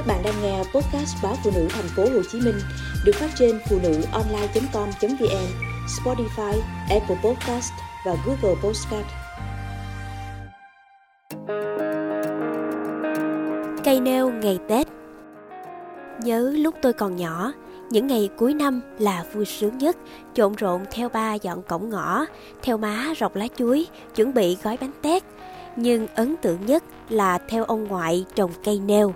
Các bạn đang nghe podcast báo phụ nữ thành phố Hồ Chí Minh được phát trên phụ nữ online.com.vn, Spotify, Apple Podcast và Google Podcast. Cây nêu ngày Tết Nhớ lúc tôi còn nhỏ, những ngày cuối năm là vui sướng nhất, trộn rộn theo ba dọn cổng ngõ, theo má rọc lá chuối, chuẩn bị gói bánh tét. Nhưng ấn tượng nhất là theo ông ngoại trồng cây nêu.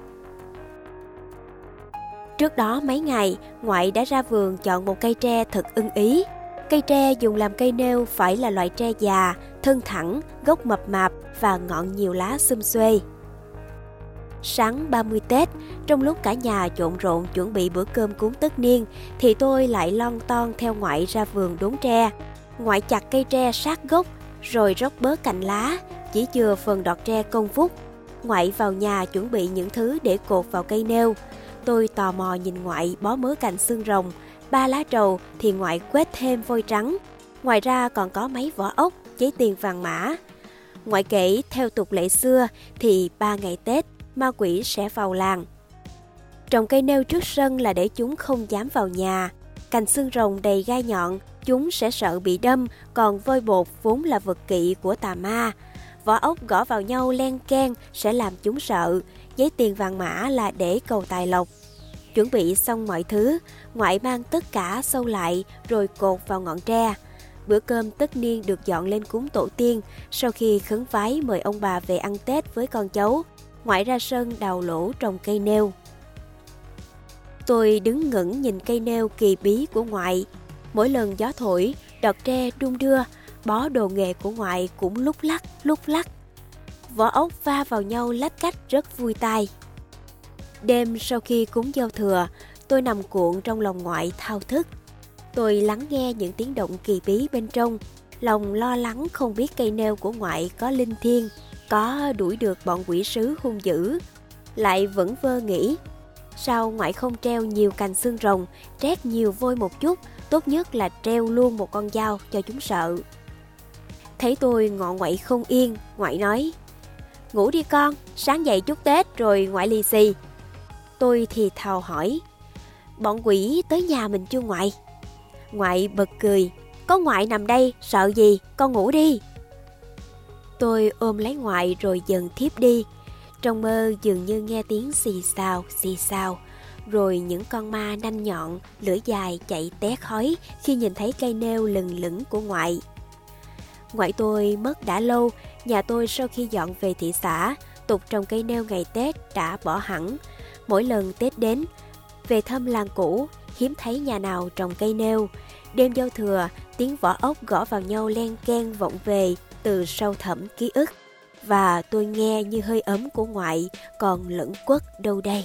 Trước đó mấy ngày, ngoại đã ra vườn chọn một cây tre thật ưng ý. Cây tre dùng làm cây nêu phải là loại tre già, thân thẳng, gốc mập mạp và ngọn nhiều lá xum xuê. Sáng 30 Tết, trong lúc cả nhà trộn rộn chuẩn bị bữa cơm cúng tất niên, thì tôi lại lon ton theo ngoại ra vườn đốn tre. Ngoại chặt cây tre sát gốc, rồi róc bớt cành lá, chỉ chừa phần đọt tre công phúc. Ngoại vào nhà chuẩn bị những thứ để cột vào cây nêu. Tôi tò mò nhìn ngoại bó mớ cành xương rồng, ba lá trầu thì ngoại quét thêm vôi trắng. Ngoài ra còn có mấy vỏ ốc, giấy tiền vàng mã. Ngoại kể theo tục lệ xưa thì ba ngày Tết ma quỷ sẽ vào làng. Trồng cây nêu trước sân là để chúng không dám vào nhà. Cành xương rồng đầy gai nhọn, chúng sẽ sợ bị đâm, còn vôi bột vốn là vật kỵ của tà ma. Vỏ ốc gõ vào nhau len ken sẽ làm chúng sợ, giấy tiền vàng mã là để cầu tài lộc. Chuẩn bị xong mọi thứ, ngoại mang tất cả sâu lại rồi cột vào ngọn tre. Bữa cơm tất niên được dọn lên cúng tổ tiên sau khi khấn vái mời ông bà về ăn Tết với con cháu. Ngoại ra sân đào lỗ trồng cây nêu. Tôi đứng ngẩn nhìn cây nêu kỳ bí của ngoại. Mỗi lần gió thổi, đọt tre đung đưa, bó đồ nghề của ngoại cũng lúc lắc, lúc lắc. Vỏ ốc va vào nhau lách cách rất vui tai. Đêm sau khi cúng giao thừa, tôi nằm cuộn trong lòng ngoại thao thức. Tôi lắng nghe những tiếng động kỳ bí bên trong, lòng lo lắng không biết cây nêu của ngoại có linh thiêng, có đuổi được bọn quỷ sứ hung dữ. Lại vẫn vơ nghĩ, sao ngoại không treo nhiều cành xương rồng, trét nhiều vôi một chút, tốt nhất là treo luôn một con dao cho chúng sợ. Thấy tôi ngọ ngoại không yên, ngoại nói, ngủ đi con, sáng dậy chút Tết rồi ngoại lì xì. Tôi thì thào hỏi, bọn quỷ tới nhà mình chưa ngoại? Ngoại bật cười, có ngoại nằm đây, sợ gì, con ngủ đi. Tôi ôm lấy ngoại rồi dần thiếp đi. Trong mơ dường như nghe tiếng xì xào, xì xào. Rồi những con ma nanh nhọn, lưỡi dài chạy té khói khi nhìn thấy cây nêu lừng lững của ngoại. Ngoại tôi mất đã lâu, nhà tôi sau khi dọn về thị xã, tục trồng cây nêu ngày Tết đã bỏ hẳn. Mỗi lần Tết đến, về thăm làng cũ, hiếm thấy nhà nào trồng cây nêu. Đêm giao thừa, tiếng vỏ ốc gõ vào nhau len ken vọng về từ sâu thẳm ký ức. Và tôi nghe như hơi ấm của ngoại còn lẫn quất đâu đây.